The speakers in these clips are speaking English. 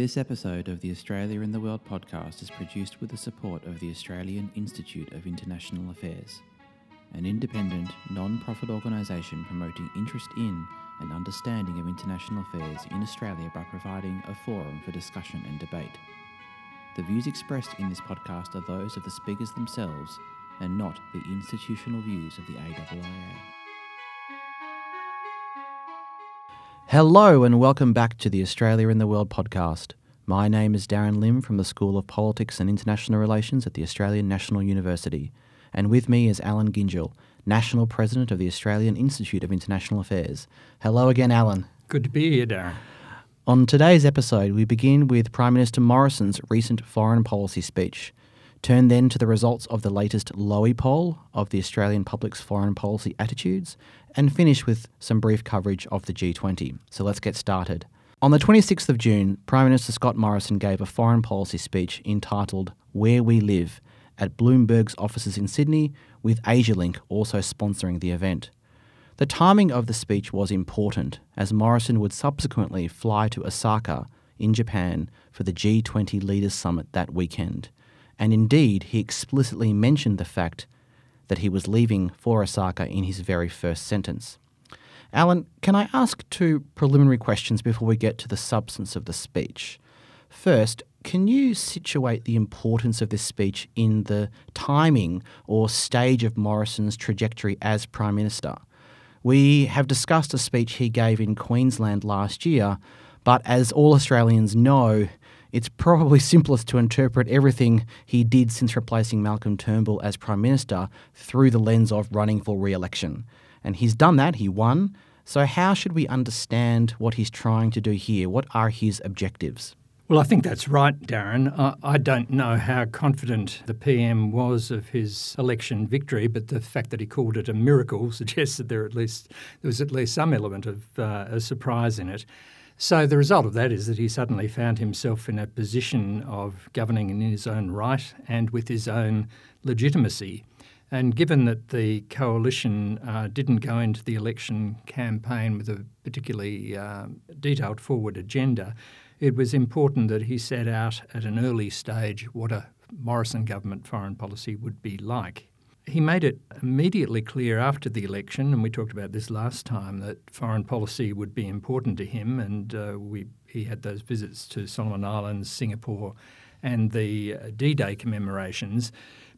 This episode of the Australia in the World podcast is produced with the support of the Australian Institute of International Affairs, an independent, non profit organisation promoting interest in and understanding of international affairs in Australia by providing a forum for discussion and debate. The views expressed in this podcast are those of the speakers themselves and not the institutional views of the AIIA. Hello, and welcome back to the Australia in the World podcast. My name is Darren Lim from the School of Politics and International Relations at the Australian National University, and with me is Alan Gyngell, National President of the Australian Institute of International Affairs. Hello again, Alan. Good to be here, Darren. On today's episode, we begin with Prime Minister Morrison's recent foreign policy speech. Turn then to the results of the latest Lowy poll of the Australian public's foreign policy attitudes, and finish with some brief coverage of the G20. So let's get started. On the 26th of June, Prime Minister Scott Morrison gave a foreign policy speech entitled Where We Live at Bloomberg's offices in Sydney, with AsiaLink also sponsoring the event. The timing of the speech was important, as Morrison would subsequently fly to Osaka in Japan for the G20 Leaders Summit that weekend and indeed he explicitly mentioned the fact that he was leaving for Osaka in his very first sentence. Alan, can I ask two preliminary questions before we get to the substance of the speech? First, can you situate the importance of this speech in the timing or stage of Morrison's trajectory as Prime Minister? We have discussed a speech he gave in Queensland last year, but as all Australians know, it's probably simplest to interpret everything he did since replacing Malcolm Turnbull as Prime Minister through the lens of running for re election. And he's done that, he won. So, how should we understand what he's trying to do here? What are his objectives? Well, I think that's right, Darren. I, I, don't know how confident the PM was of his election victory, but the fact that he called it a miracle suggests that there at least there was at least some element of uh, a surprise in it. So the result of that is that he suddenly found himself in a position of governing in his own right and with his own legitimacy. And given that the coalition uh, didn't go into the election campaign with a particularly uh, detailed forward agenda, it was important that he set out at an early stage what a Morrison government foreign policy would be like. He made it immediately clear after the election, and we talked about this last time, that foreign policy would be important to him. And uh, we, he had those visits to Solomon Islands, Singapore, and the uh, D Day commemorations.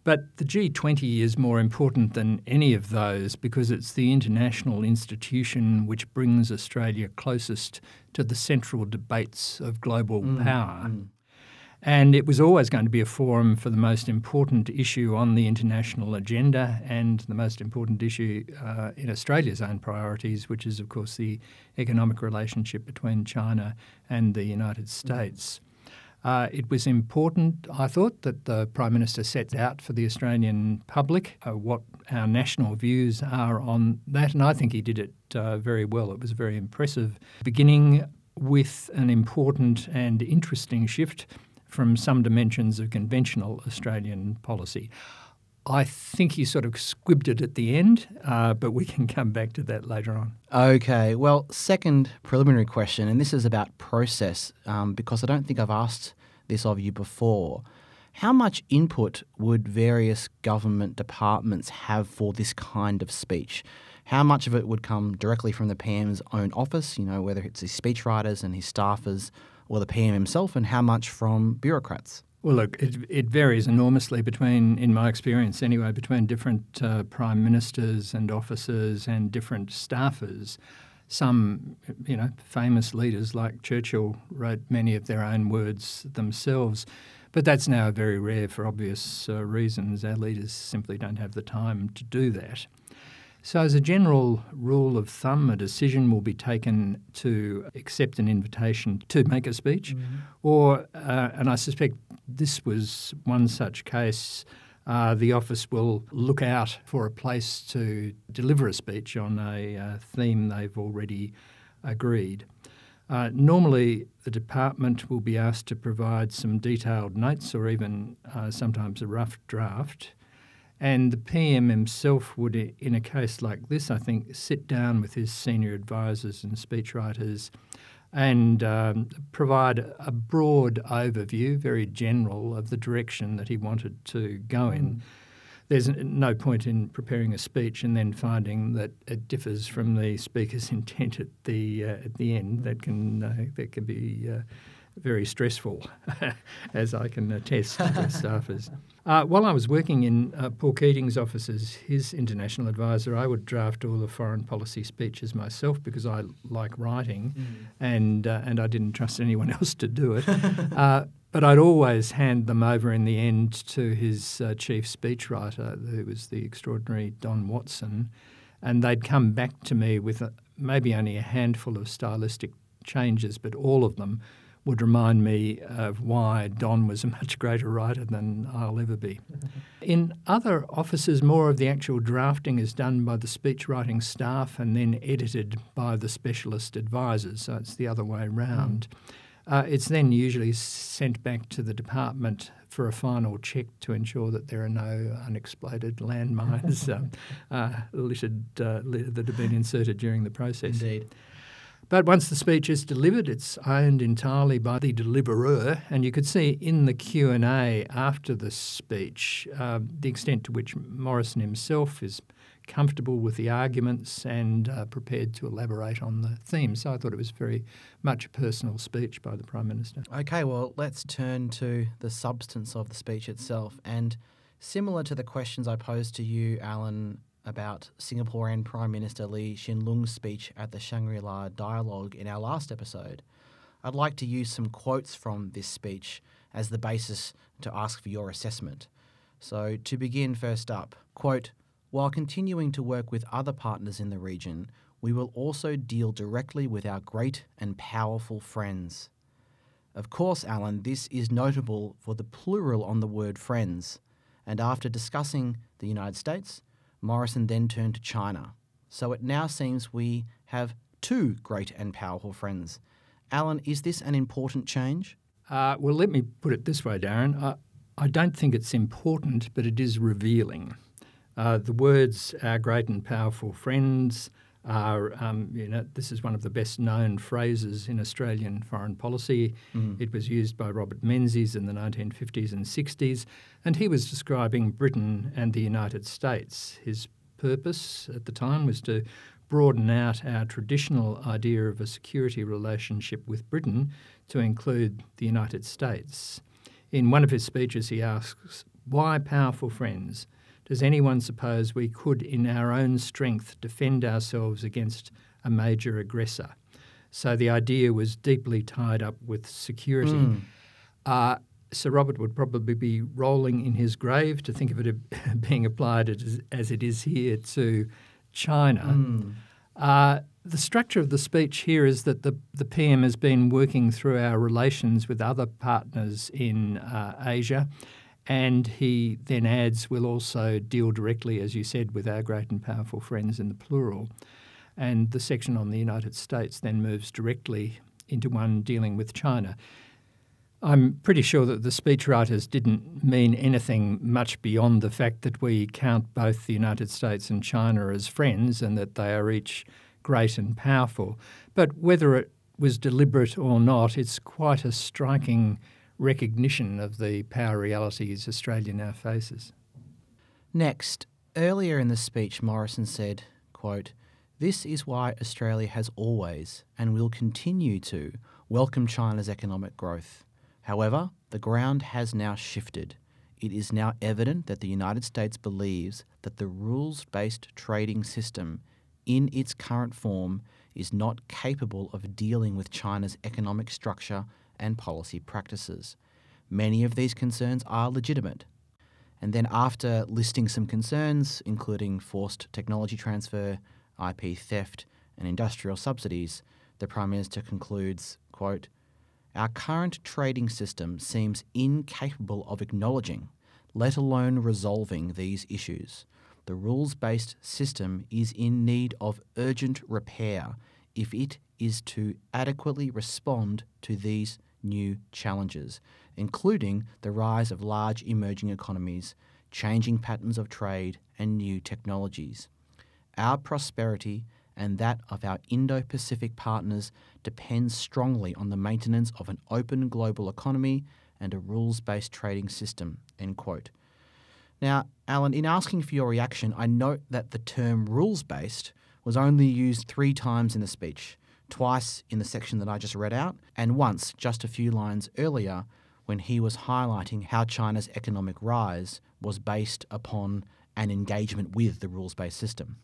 But the G20 is more important than any of those because it's the international institution which brings Australia closest to the central debates of global mm, power. Mm. And it was always going to be a forum for the most important issue on the international agenda and the most important issue uh, in Australia's own priorities, which is, of course, the economic relationship between China and the United States. Uh, it was important, I thought, that the Prime Minister sets out for the Australian public uh, what our national views are on that, and I think he did it uh, very well. It was very impressive, beginning with an important and interesting shift from some dimensions of conventional Australian policy. I think he sort of squibbed it at the end, uh, but we can come back to that later on. Okay. Well, second preliminary question, and this is about process, um, because I don't think I've asked this of you before. How much input would various government departments have for this kind of speech? How much of it would come directly from the PM's own office, you know, whether it's his speechwriters and his staffers, or the PM himself, and how much from bureaucrats? Well, look, it, it varies enormously between, in my experience anyway, between different uh, prime ministers and officers and different staffers. Some, you know, famous leaders like Churchill wrote many of their own words themselves, but that's now very rare for obvious uh, reasons. Our leaders simply don't have the time to do that. So, as a general rule of thumb, a decision will be taken to accept an invitation to make a speech, mm-hmm. or, uh, and I suspect this was one such case. Uh, the office will look out for a place to deliver a speech on a uh, theme they've already agreed. Uh, normally, the department will be asked to provide some detailed notes or even uh, sometimes a rough draft. And the PM himself would, in a case like this, I think, sit down with his senior advisors and speechwriters, and um, provide a broad overview, very general, of the direction that he wanted to go in. Mm. There's no point in preparing a speech and then finding that it differs from the speaker's intent at the uh, at the end. That can uh, that can be uh, very stressful, as I can attest to staffers. Uh, while I was working in uh, Paul Keating's office as his international advisor, I would draft all the foreign policy speeches myself because I like writing, mm. and uh, and I didn't trust anyone else to do it. Uh, but I'd always hand them over in the end to his uh, chief speechwriter, who was the extraordinary Don Watson, and they'd come back to me with a, maybe only a handful of stylistic changes, but all of them would remind me of why Don was a much greater writer than I'll ever be. In other offices, more of the actual drafting is done by the speech writing staff and then edited by the specialist advisors, so it's the other way round. Mm. Uh, it's then usually sent back to the department for a final check to ensure that there are no unexploded landmines um, uh, littered, uh, that have been inserted during the process. Indeed. But once the speech is delivered, it's owned entirely by the deliverer, and you could see in the Q and A after the speech uh, the extent to which Morrison himself is comfortable with the arguments and uh, prepared to elaborate on the theme. So I thought it was very much a personal speech by the Prime Minister. Okay, well, let's turn to the substance of the speech itself. And similar to the questions I posed to you, Alan, about Singaporean Prime Minister Lee Hsien Loong's speech at the Shangri La Dialogue in our last episode, I'd like to use some quotes from this speech as the basis to ask for your assessment. So, to begin first up, quote, while continuing to work with other partners in the region, we will also deal directly with our great and powerful friends. Of course, Alan, this is notable for the plural on the word friends. And after discussing the United States, Morrison then turned to China. So it now seems we have two great and powerful friends. Alan, is this an important change? Uh, well, let me put it this way, Darren. I, I don't think it's important, but it is revealing. Uh, the words "our great and powerful friends" are, um, you know, this is one of the best known phrases in Australian foreign policy. Mm. It was used by Robert Menzies in the 1950s and 60s, and he was describing Britain and the United States. His purpose at the time was to broaden out our traditional idea of a security relationship with Britain to include the United States. In one of his speeches, he asks, Why powerful friends? Does anyone suppose we could, in our own strength, defend ourselves against a major aggressor? So the idea was deeply tied up with security. Mm. Uh, Sir Robert would probably be rolling in his grave to think of it being applied as, as it is here to China. Mm. Uh, the structure of the speech here is that the, the PM has been working through our relations with other partners in uh, Asia and he then adds, we'll also deal directly, as you said, with our great and powerful friends in the plural. And the section on the United States then moves directly into one dealing with China. I'm pretty sure that the speechwriters didn't mean anything much beyond the fact that we count both the United States and China as friends and that they are each great and powerful. But whether it was deliberate or not, it's quite a striking recognition of the power realities Australia now faces. Next, earlier in the speech, Morrison said, quote, This is why Australia has always and will continue to welcome China's economic growth. However, the ground has now shifted. It is now evident that the United States believes that the rules based trading system in its current form is not capable of dealing with China's economic structure and policy practices. Many of these concerns are legitimate. And then, after listing some concerns, including forced technology transfer, IP theft, and industrial subsidies, the Prime Minister concludes, quote, Our current trading system seems incapable of acknowledging, let alone resolving these issues. The rules based system is in need of urgent repair if it is to adequately respond to these new challenges, including the rise of large emerging economies, changing patterns of trade, and new technologies. Our prosperity and that of our Indo Pacific partners depends strongly on the maintenance of an open global economy and a rules based trading system. End quote. Now, Alan, in asking for your reaction, I note that the term rules based was only used three times in the speech twice in the section that I just read out, and once just a few lines earlier when he was highlighting how China's economic rise was based upon an engagement with the rules based system.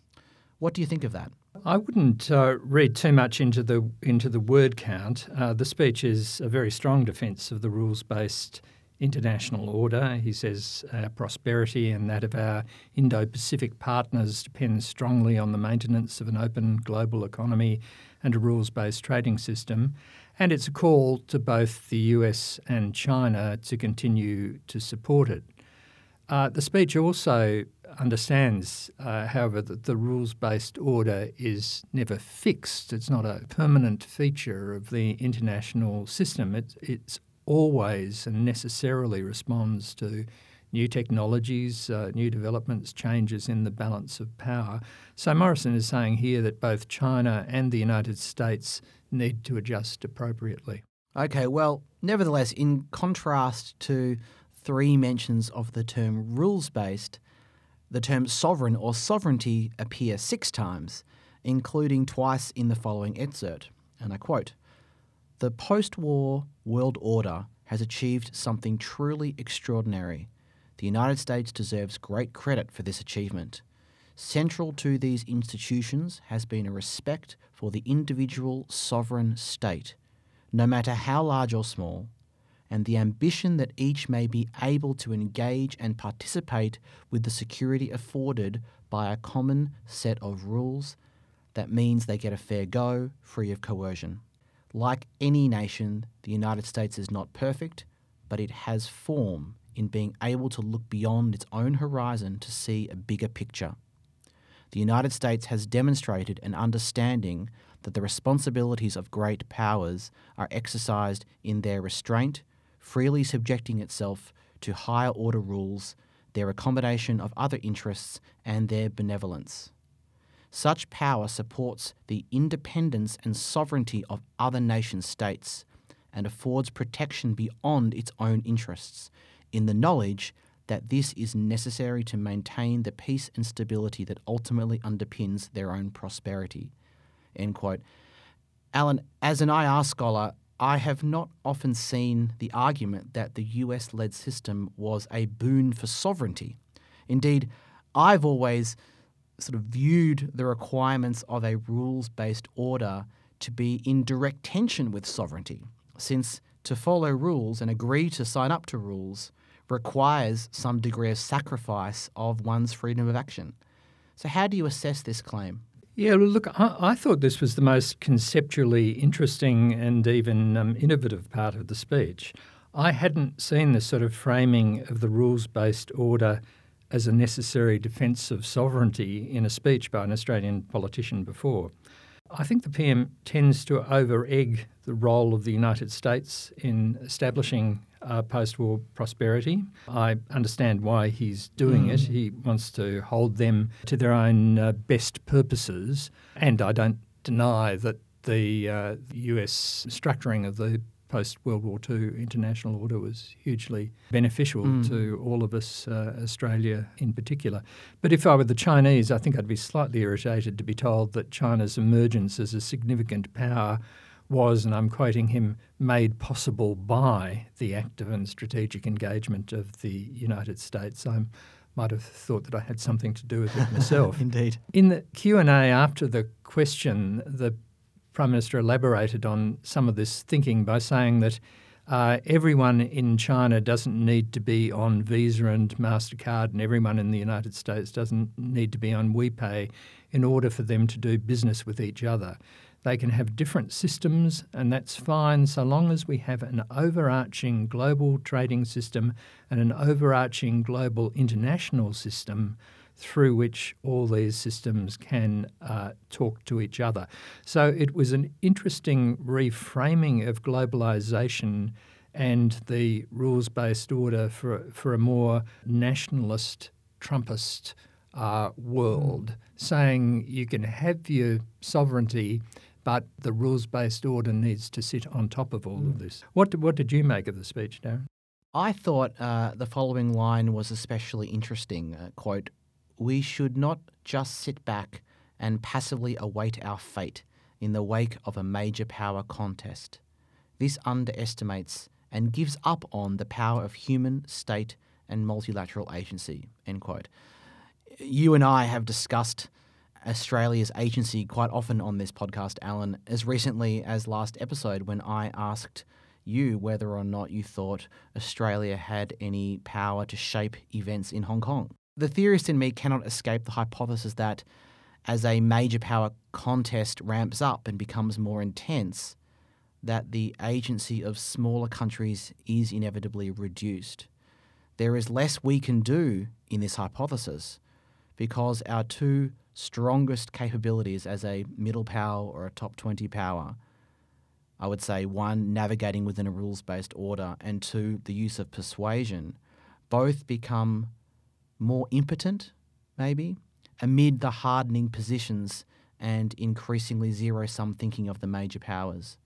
What do you think of that? I wouldn't uh, read too much into the into the word count. Uh, the speech is a very strong defence of the rules based international order. He says our prosperity and that of our Indo Pacific partners depends strongly on the maintenance of an open global economy and a rules based trading system. And it's a call to both the US and China to continue to support it. Uh, the speech also understands, uh, however, that the rules based order is never fixed. It's not a permanent feature of the international system. It, it's always and necessarily responds to new technologies, uh, new developments, changes in the balance of power. So Morrison is saying here that both China and the United States need to adjust appropriately. Okay, well, nevertheless, in contrast to three mentions of the term rules based, the term sovereign or sovereignty appear six times, including twice in the following excerpt. And I quote The post war world order has achieved something truly extraordinary. The United States deserves great credit for this achievement. Central to these institutions has been a respect for the individual sovereign state, no matter how large or small, and the ambition that each may be able to engage and participate with the security afforded by a common set of rules that means they get a fair go, free of coercion. Like any nation, the United States is not perfect, but it has form in being able to look beyond its own horizon to see a bigger picture. The United States has demonstrated an understanding that the responsibilities of great powers are exercised in their restraint freely subjecting itself to higher order rules, their accommodation of other interests, and their benevolence. Such power supports the independence and sovereignty of other nation states and affords protection beyond its own interests, in the knowledge that this is necessary to maintain the peace and stability that ultimately underpins their own prosperity. End quote. Alan, as an IR scholar, I have not often seen the argument that the US led system was a boon for sovereignty. Indeed, I've always sort of viewed the requirements of a rules based order to be in direct tension with sovereignty, since to follow rules and agree to sign up to rules requires some degree of sacrifice of one's freedom of action. So, how do you assess this claim? Yeah, well, look, I, I, thought this was the most conceptually interesting and even um, innovative part of the speech. I hadn't seen this sort of framing of the rules based order as a necessary defence of sovereignty in a speech by an Australian politician before. I think the PM tends to over egg the role of the United States in establishing uh, post war prosperity. I understand why he's doing mm. it. He wants to hold them to their own uh, best purposes. And I don't deny that the uh, US structuring of the post World War II international order was hugely beneficial mm. to all of us, uh, Australia in particular. But if I were the Chinese, I think I'd be slightly irritated to be told that China's emergence as a significant power was, and I'm quoting him, made possible by the active and strategic engagement of the United States. I might have thought that I had something to do with it myself. Indeed. In the Q&A after the question, the Prime Minister elaborated on some of this thinking by saying that uh, everyone in China doesn't need to be on Visa and MasterCard, and everyone in the United States doesn't need to be on WePay in order for them to do business with each other. They can have different systems, and that's fine so long as we have an overarching global trading system and an overarching global international system through which all these systems can uh, talk to each other. So it was an interesting reframing of globalization and the rules based order for, for a more nationalist, Trumpist uh, world, saying you can have your sovereignty, but the rules based order needs to sit on top of all of Mm. this. What, what did you make of the speech, Darren? I thought uh, the following line was especially interesting. Uh, quote, We should not just sit back and passively await our fate in the wake of a major power contest. This underestimates and gives up on the power of human, state, and multilateral agency. End quote. You and I have discussed Australia's agency quite often on this podcast, Alan, as recently as last episode when I asked you whether or not you thought Australia had any power to shape events in Hong Kong. The theorist in me cannot escape the hypothesis that as a major power contest ramps up and becomes more intense, that the agency of smaller countries is inevitably reduced. There is less we can do in this hypothesis because our two strongest capabilities as a middle power or a top 20 power, I would say one, navigating within a rules based order, and two, the use of persuasion, both become more impotent, maybe, amid the hardening positions and increasingly zero sum thinking of the major powers.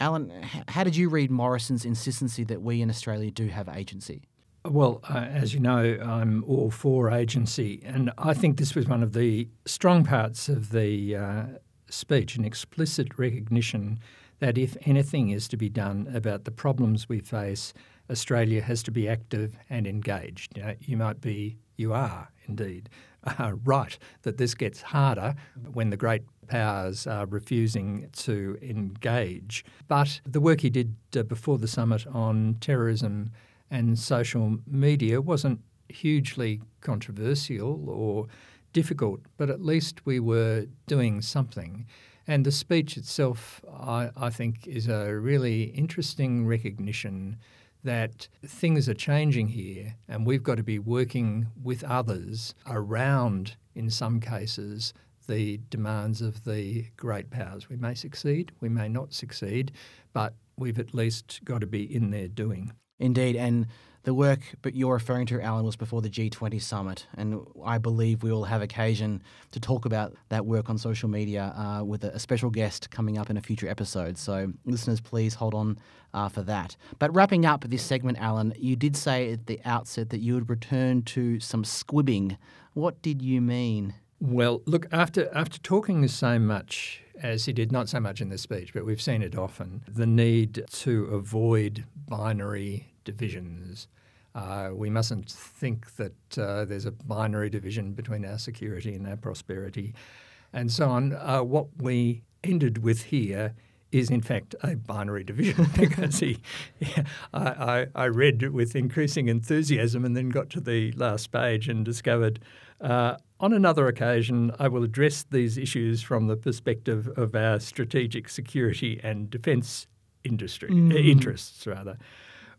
Alan, how did you read Morrison's insistency that we in Australia do have agency? Well, uh, as you know, I'm all for agency, and I think this was one of the strong parts of the uh, speech an explicit recognition that if anything is to be done about the problems we face, Australia has to be active and engaged. You, know, you might be, you are indeed, uh, right that this gets harder when the great powers are refusing to engage. But the work he did uh, before the summit on terrorism and social media wasn't hugely controversial or difficult, but at least we were doing something. And the speech itself, I, I think, is a really interesting recognition that things are changing here and we've got to be working with others around, in some cases, the demands of the great powers. We may succeed, we may not succeed, but we've at least got to be in there doing. Indeed, and the work but you're referring to, Alan, was before the G20 summit, and I believe we will have occasion to talk about that work on social media uh, with a, a special guest coming up in a future episode. So, listeners, please hold on uh, for that. But wrapping up this segment, Alan, you did say at the outset that you would return to some squibbing. What did you mean? Well, look, after after talking so much as he did, not so much in this speech, but we've seen it often, the need to avoid binary divisions. Uh, we mustn't think that uh, there's a binary division between our security and our prosperity, and so on. Uh, what we ended with here is in fact a binary division because he, yeah, I, I, I read with increasing enthusiasm and then got to the last page and discovered uh, on another occasion I will address these issues from the perspective of our strategic security and defence industry uh, interests rather.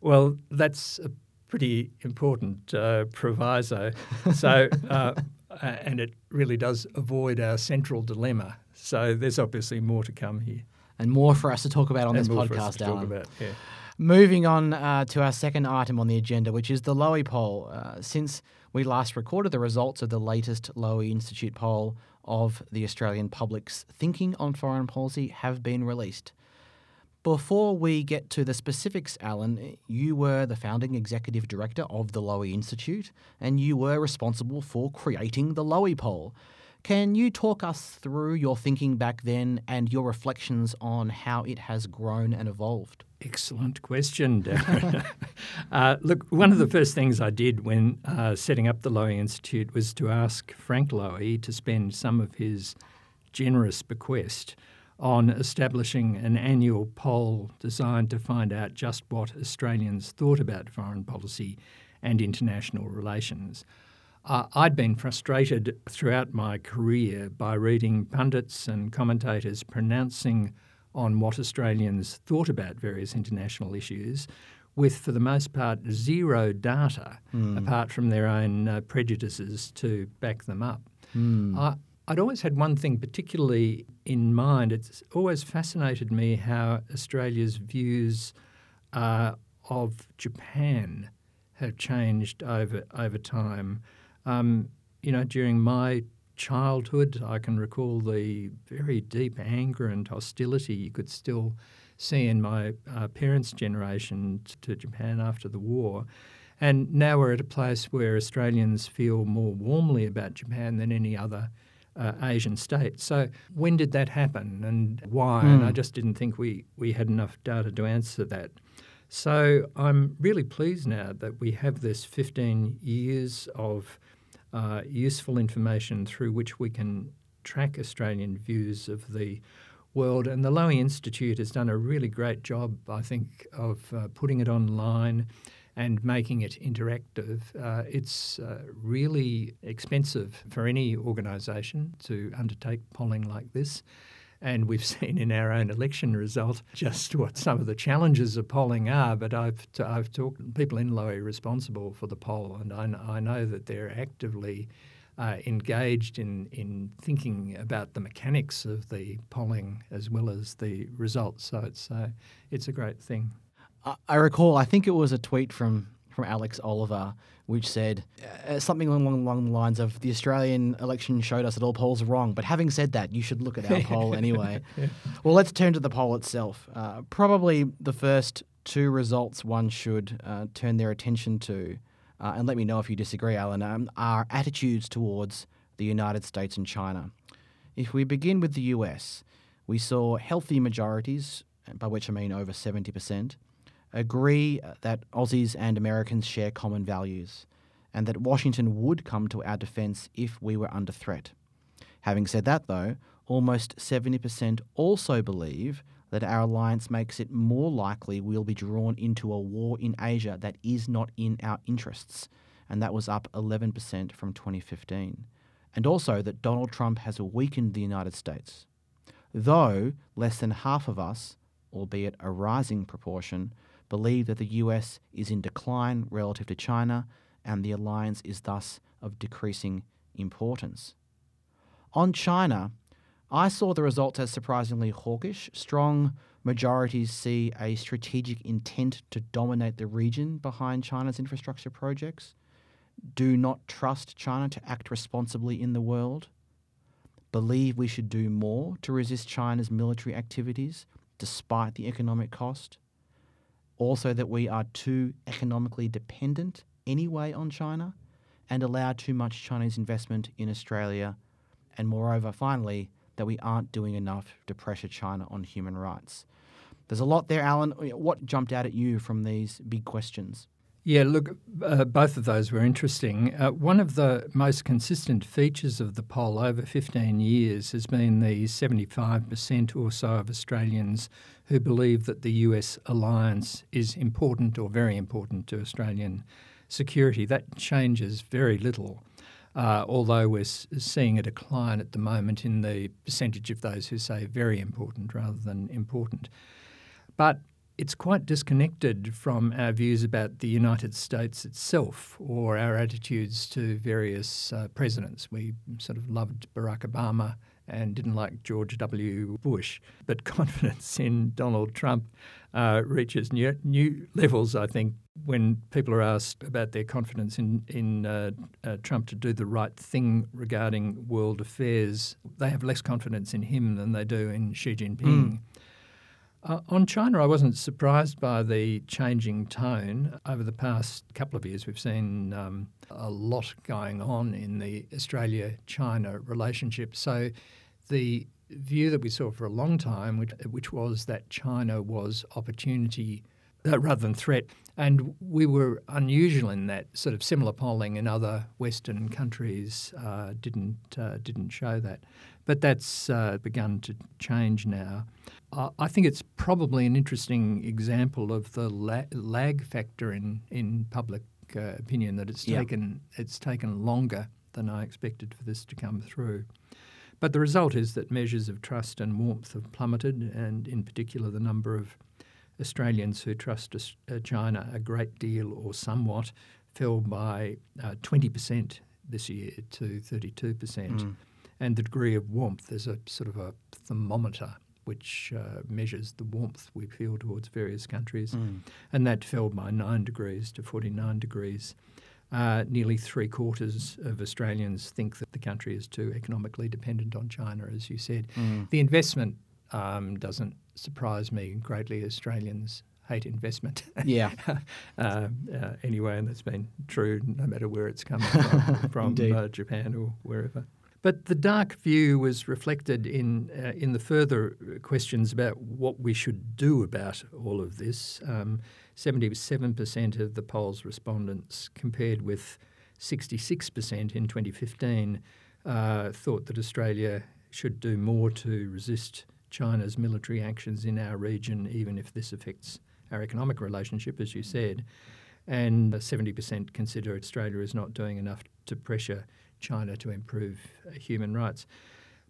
Well, that's a pretty important uh, proviso. So. Uh, and it really does avoid our central dilemma. So there's obviously more to come here And more for us to talk about on and this more for us podcast, Alan. about. Yeah. Moving on uh, to our second item on the agenda, which is the Lowy poll. Uh, since we last recorded, the results of the latest Lowy Institute poll of the Australian public's thinking on foreign policy have been released. Before we get to the specifics, Alan, you were the founding executive director of the Lowy Institute and you were responsible for creating the Lowy poll. Can you talk us through your thinking back then and your reflections on how it has grown and evolved? Excellent question, Darren. uh, look, one of the first things I did when uh, setting up the Lowy Institute was to ask Frank Lowy to spend some of his generous bequest on establishing an annual poll designed to find out just what Australians thought about foreign policy and international relations. Uh, I'd been frustrated throughout my career by reading pundits and commentators pronouncing on what Australians thought about various international issues, with, for the most part, zero data apart from their own uh, prejudices to back them up. I, I'd always had one thing particularly in mind. It's always fascinated me how Australia's views uh, of Japan have changed over over time. Um, you know, during my childhood, I can recall the very deep anger and hostility you could still see in my uh, parents' generation to Japan after the war. And now we're at a place where Australians feel more warmly about Japan than any other uh, Asian state. So when did that happen and why? Mm. And I just didn't think we, we had enough data to answer that. So I'm really pleased now that we have this 15 years of uh, useful information through which we can track Australian views of the world. And the Lowy Institute has done a really great job, I think, of uh, putting it online and making it interactive. Uh, it's uh, really expensive for any organisation to undertake polling like this. And we've seen in our own election result just what some of the challenges of polling are. But I've, t- I've talked to people in Lowy responsible for the poll, and I, I know that they're actively uh, engaged in, in thinking about the mechanics of the polling as well as the results. So it's, uh, it's a great thing. I recall, I think it was a tweet from from Alex Oliver, which said uh, something along, along the lines of the Australian election showed us that all polls are wrong. But having said that, you should look at our poll anyway. yeah. Well, let's turn to the poll itself. Uh, probably the first two results one should uh, turn their attention to, uh, and let me know if you disagree, Alan, um, are attitudes towards the United States and China. If we begin with the US, we saw healthy majorities, by which I mean over 70%, agree uh, that Aussies and Americans share common values, and that Washington would come to our defence if we were under threat. Having said that, though, almost 70% also believe that our alliance makes it more likely we'll be drawn into a war in Asia that is not in our interests, and that was up 11% from 2015. And also that Donald Trump has weakened the United States. Though less than half of us, albeit a rising proportion, believe that the US is in decline relative to China and the alliance is thus of decreasing importance. On China, I saw the results as surprisingly hawkish. Strong majorities see a strategic intent to dominate the region behind China's infrastructure projects, do not trust China to act responsibly in the world, believe we should do more to resist China's military activities despite the economic cost, also, that we are too economically dependent anyway on China and allow too much Chinese investment in Australia. And moreover, finally, that we aren't doing enough to pressure China on human rights. There's a lot there, Alan. What jumped out at you from these big questions? Yeah, look, uh, both of those were interesting. Uh, one of the most consistent features of the poll over 15 years has been the 75% or so of Australians who believe that the US alliance is important or very important to Australian security. That changes very little. Uh, although we're seeing a decline at the moment in the percentage of those who say very important rather than important. But it's quite disconnected from our views about the United States itself or our attitudes to various uh, presidents. We sort of loved Barack Obama and didn't like George W. Bush, but confidence in Donald Trump uh, reaches new, new levels, I think, when people are asked about their confidence in, in uh, uh, Trump to do the right thing regarding world affairs, they have less confidence in him than they do in Xi Jinping. Mm. Uh, on China, I wasn't surprised by the changing tone. Over the past couple of years, we've seen um, a lot going on in the Australia China relationship. So, the view that we saw for a long time, which, which was that China was opportunity uh, rather than threat, and we were unusual in that sort of similar polling in other Western countries uh, didn't uh, didn't show that, but that's uh, begun to change now. I think it's probably an interesting example of the la- lag factor in in public uh, opinion that it's yeah. taken it's taken longer than I expected for this to come through. But the result is that measures of trust and warmth have plummeted, and in particular, the number of Australians who trust uh, China a great deal or somewhat fell by uh, 20% this year to 32%. Mm. And the degree of warmth is a sort of a thermometer which uh, measures the warmth we feel towards various countries. Mm. And that fell by 9 degrees to 49 degrees. Uh, nearly three quarters of Australians think that the country is too economically dependent on China, as you said. Mm. The investment um, doesn't surprise me greatly. Australians hate investment. Yeah. uh, uh, anyway, and that's been true no matter where it's coming from, from uh, Japan or wherever. But the dark view was reflected in uh, in the further questions about what we should do about all of this. Seventy-seven percent of the poll's respondents, compared with sixty-six percent in 2015, uh, thought that Australia should do more to resist China's military actions in our region, even if this affects our economic relationship, as you said. And 70% consider Australia is not doing enough to pressure China to improve human rights.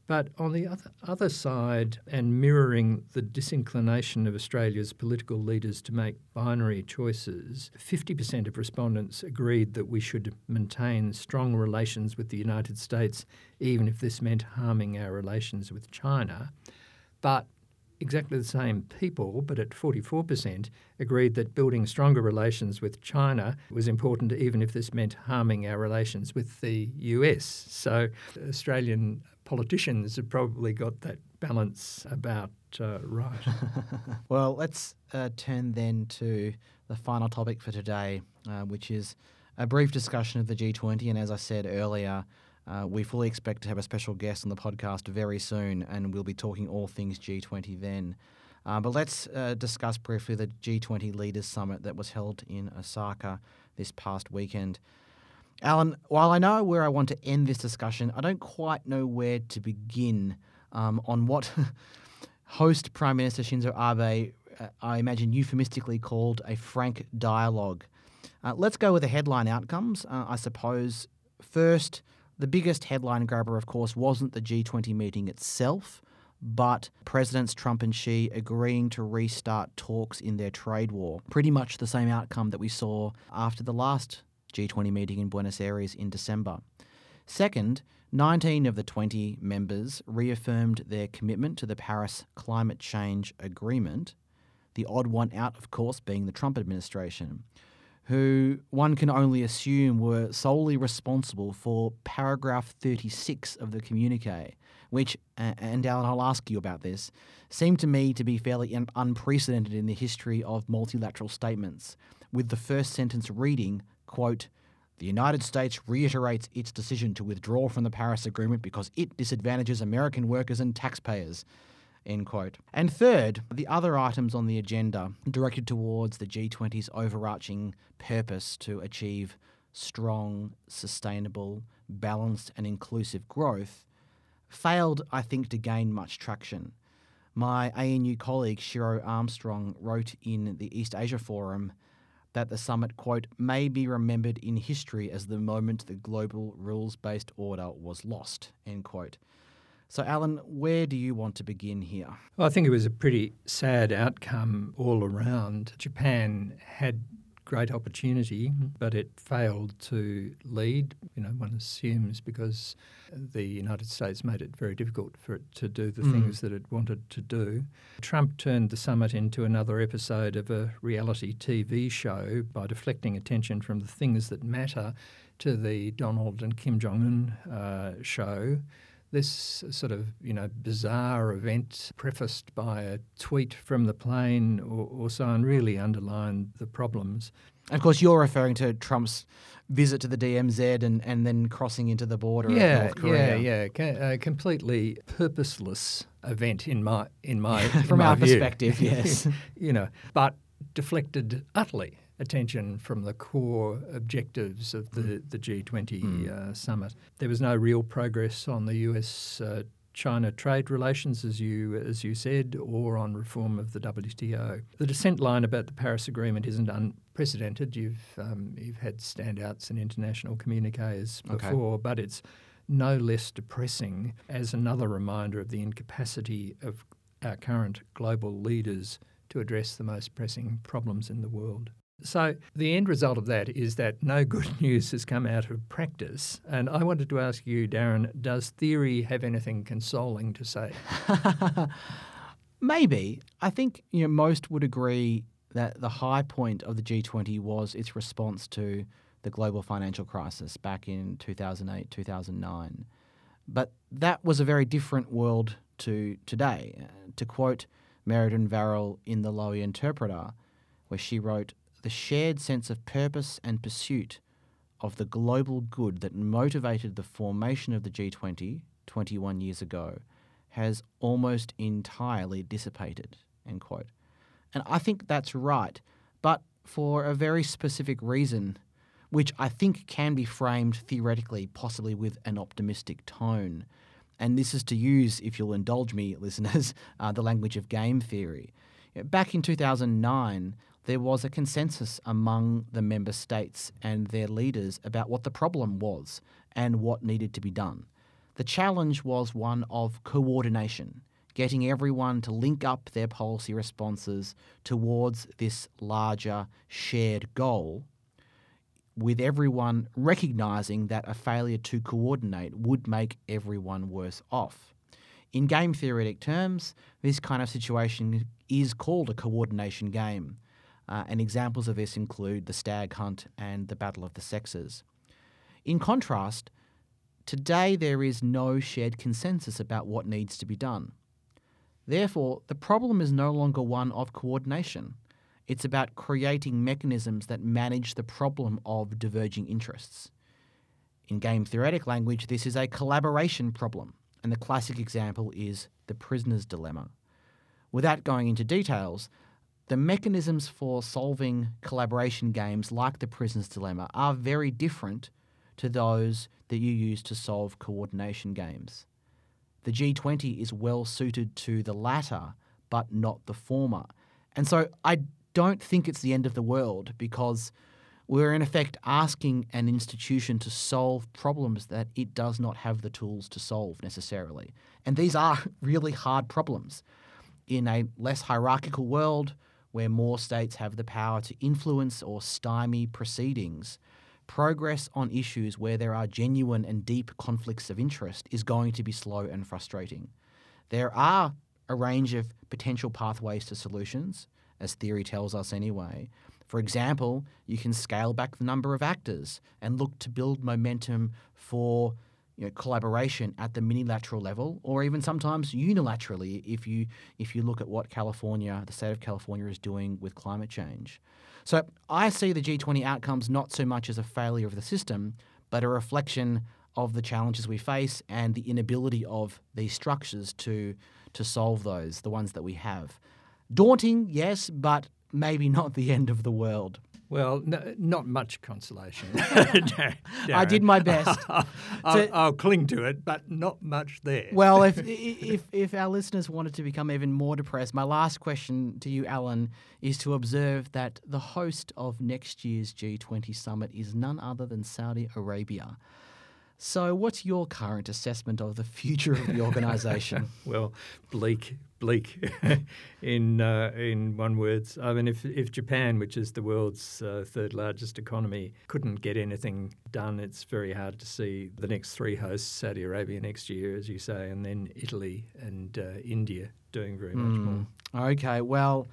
But on the other, other side, and mirroring the disinclination of Australia's political leaders to make binary choices, 50% of respondents agreed that we should maintain strong relations with the United States, even if this meant harming our relations with China. But exactly the same people, but at 44%, agreed that building stronger relations with China was important, even if this meant harming our relations with the US. So Australian politicians have probably got that balance about uh, right. Well, let's uh, turn then to the final topic for today, uh, which is a brief discussion of the G20. And as I said earlier, uh, we fully expect to have a special guest on the podcast very soon, and we'll be talking all things G20 then. Uh, but let's uh, discuss briefly the G20 Leaders Summit that was held in Osaka this past weekend. Alan, while I know where I want to end this discussion, I don't quite know where to begin um, on what host Prime Minister Shinzo Abe, uh, I imagine, euphemistically called a frank dialogue. Uh, let's go with the headline outcomes, uh, I suppose. First, the biggest headline grabber, of course, wasn't the G20 meeting itself, but Presidents Trump and Xi agreeing to restart talks in their trade war. Pretty much the same outcome that we saw after the last G20 meeting in Buenos Aires in December. Second, 19 of the 20 members reaffirmed their commitment to the Paris Climate Change Agreement, the odd one out, of course, being the Trump administration, who one can only assume were solely responsible for paragraph 36 of the communique, which, and Alan, I'll ask you about this, seemed to me to be fairly un- unprecedented in the history of multilateral statements, with the first sentence reading, quote, the United States reiterates its decision to withdraw from the Paris Agreement because it disadvantages American workers and taxpayers. End quote. And third, the other items on the agenda directed towards the G20's overarching purpose to achieve strong, sustainable, balanced, and inclusive growth failed, I think, to gain much traction. My ANU colleague Shiro Armstrong wrote in the East Asia Forum that the summit, quote, may be remembered in history as the moment the global rules based order was lost, end quote. So, Alan, where do you want to begin here? Well, I think it was a pretty sad outcome all around. Japan had great opportunity, but it failed to lead. You know, one assumes because the United States made it very difficult for it to do the Mm. things that it wanted to do. Trump turned the summit into another episode of a reality TV show by deflecting attention from the things that matter to the Donald and Kim Jong Un uh, show this sort of you know bizarre event prefaced by a tweet from the plane or, or so on really underlined the problems. Of course, you're referring to Trump's visit to the DMZ and, and then crossing into the border of Yeah, North Korea. yeah, yeah. A completely purposeless event in my in my in From my our view. perspective, yes. you know, but deflected utterly attention from the core objectives of the, the G20 uh, summit. There was no real progress on the US uh, China trade relations, as you as you said, or on reform of the WTO. The dissent line about the Paris Agreement isn't unprecedented. You've um, you've had standouts in international communiques Okay. before, but it's no less depressing as another reminder of the incapacity of our current global leaders to address the most pressing problems in the world. So, the end result of that is that no good news has come out of practice. And I wanted to ask you, Darren, does theory have anything consoling to say? Maybe. I think you know most would agree that the high point of the G20 was its response to the global financial crisis back in 2008, 2009. But that was a very different world to today. To quote Merriden Varrall in The Lowy Interpreter, where she wrote, The shared sense of purpose and pursuit of the global good that motivated the formation of the G20 21 years ago has almost entirely dissipated. End quote. And I think that's right, but for a very specific reason, which I think can be framed theoretically, possibly with an optimistic tone. And this is to use, if you'll indulge me, listeners, uh, the language of game theory. Back in 2009, there was a consensus among the member states and their leaders about what the problem was and what needed to be done. The challenge was one of coordination, getting everyone to link up their policy responses towards this larger shared goal, with everyone recognising that a failure to coordinate would make everyone worse off. In game theoretic terms, this kind of situation is called a coordination game, uh, and examples of this include the stag hunt and the battle of the sexes. In contrast, today there is no shared consensus about what needs to be done. Therefore, the problem is no longer one of coordination. It's about creating mechanisms that manage the problem of diverging interests. In game theoretic language, this is a collaboration problem, and the classic example is the prisoner's dilemma. Without going into details, the mechanisms for solving collaboration games like the prisoner's dilemma are very different to those that you use to solve coordination games. The G20 is well suited to the latter, but not the former. And so I don't think it's the end of the world because we're in effect asking an institution to solve problems that it does not have the tools to solve necessarily. And these are really hard problems. In a less hierarchical world, where more states have the power to influence or stymie proceedings, progress on issues where there are genuine and deep conflicts of interest is going to be slow and frustrating. There are a range of potential pathways to solutions, as theory tells us anyway. For example, you can scale back the number of actors and look to build momentum for you know, collaboration at the minilateral level, or even sometimes unilaterally, if you if you look at what California, the state of California, is doing with climate change. So I see the G20 outcomes not so much as a failure of the system, but a reflection of the challenges we face and the inability of these structures to to solve those, the ones that we have. Daunting, yes, but maybe not the end of the world. Well, no, not much consolation. I did my best. I'll, I'll, cling to it, but not much there. well, if, if if our listeners wanted to become even more depressed, my last question to you, Alan, is to observe that the host of next year's G20 summit is none other than Saudi Arabia. So, what's your current assessment of the future of the organisation? well, bleak, bleak, in uh, in one words. I mean, if if Japan, which is the world's uh, third largest economy, couldn't get anything done, it's very hard to see the next three hosts: Saudi Arabia next year, as you say, and then Italy and uh, India doing very much mm. more. Okay, well.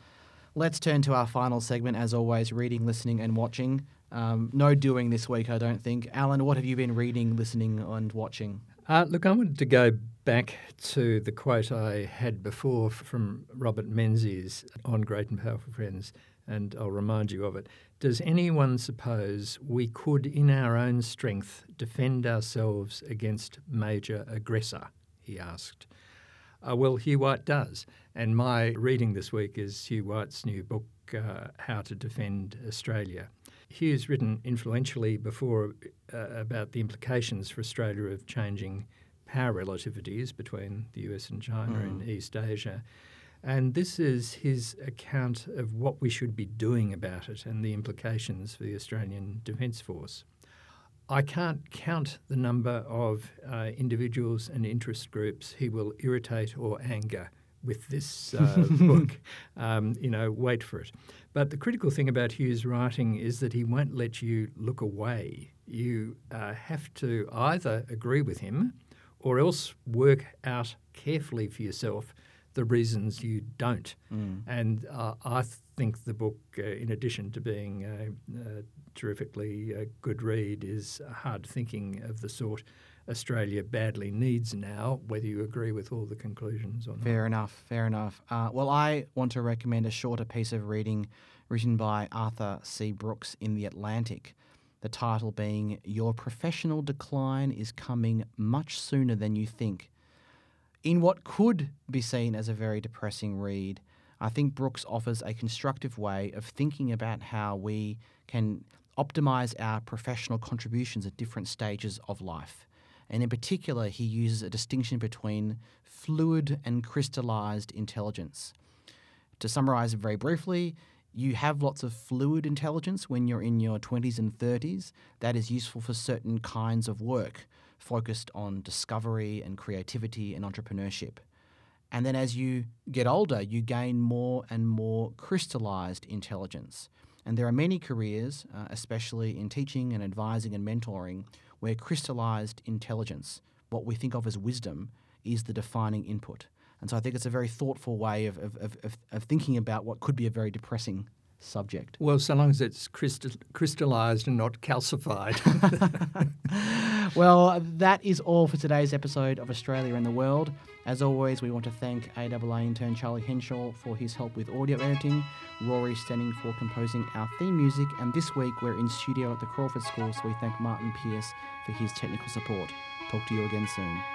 Let's turn to our final segment, as always reading, listening, and watching. Um, no doing this week, I don't think. Alan, what have you been reading, listening, and watching? Uh, look, I wanted to go back to the quote I had before from Robert Menzies on Great and Powerful Friends, and I'll remind you of it. Does anyone suppose we could, in our own strength, defend ourselves against major aggressor? He asked. Uh, well, Hugh White does. And my reading this week is Hugh White's new book, uh, How to Defend Australia. Hugh's written influentially before uh, about the implications for Australia of changing power relativities between the US and China mm. in East Asia. And this is his account of what we should be doing about it and the implications for the Australian Defence Force. I can't count the number of uh, individuals and interest groups he will irritate or anger with this uh, book. Um, you know, wait for it. But the critical thing about Hugh's writing is that he won't let you look away. You uh, have to either agree with him or else work out carefully for yourself the reasons you don't. Mm. And uh, I think the book, uh, in addition to being uh, uh, terrifically uh, good read, is hard thinking of the sort Australia badly needs now, whether you agree with all the conclusions or not. Fair enough, fair enough. Uh, well, I want to recommend a shorter piece of reading written by Arthur C. Brooks in The Atlantic. The title being Your Professional Decline is Coming Much Sooner Than You Think. In what could be seen as a very depressing read, I think Brooks offers a constructive way of thinking about how we can optimize our professional contributions at different stages of life. And in particular, he uses a distinction between fluid and crystallized intelligence. To summarize very briefly, you have lots of fluid intelligence when you're in your 20s and 30s. That is useful for certain kinds of work focused on discovery and creativity and entrepreneurship. And then as you get older, you gain more and more crystallized intelligence. And there are many careers, uh, especially in teaching and advising and mentoring, where crystallized intelligence, what we think of as wisdom, is the defining input. And so I think it's a very thoughtful way of, of, of, of thinking about what could be a very depressing subject. Well, so long as it's crystal, crystallized and not calcified. well, that is all for today's episode of Australia and the World. As always, we want to thank AAA intern Charlie Henshaw for his help with audio editing, Rory Stenning for composing our theme music, and this week we're in studio at the Crawford School, so we thank Martin Pierce for his technical support. Talk to you again soon.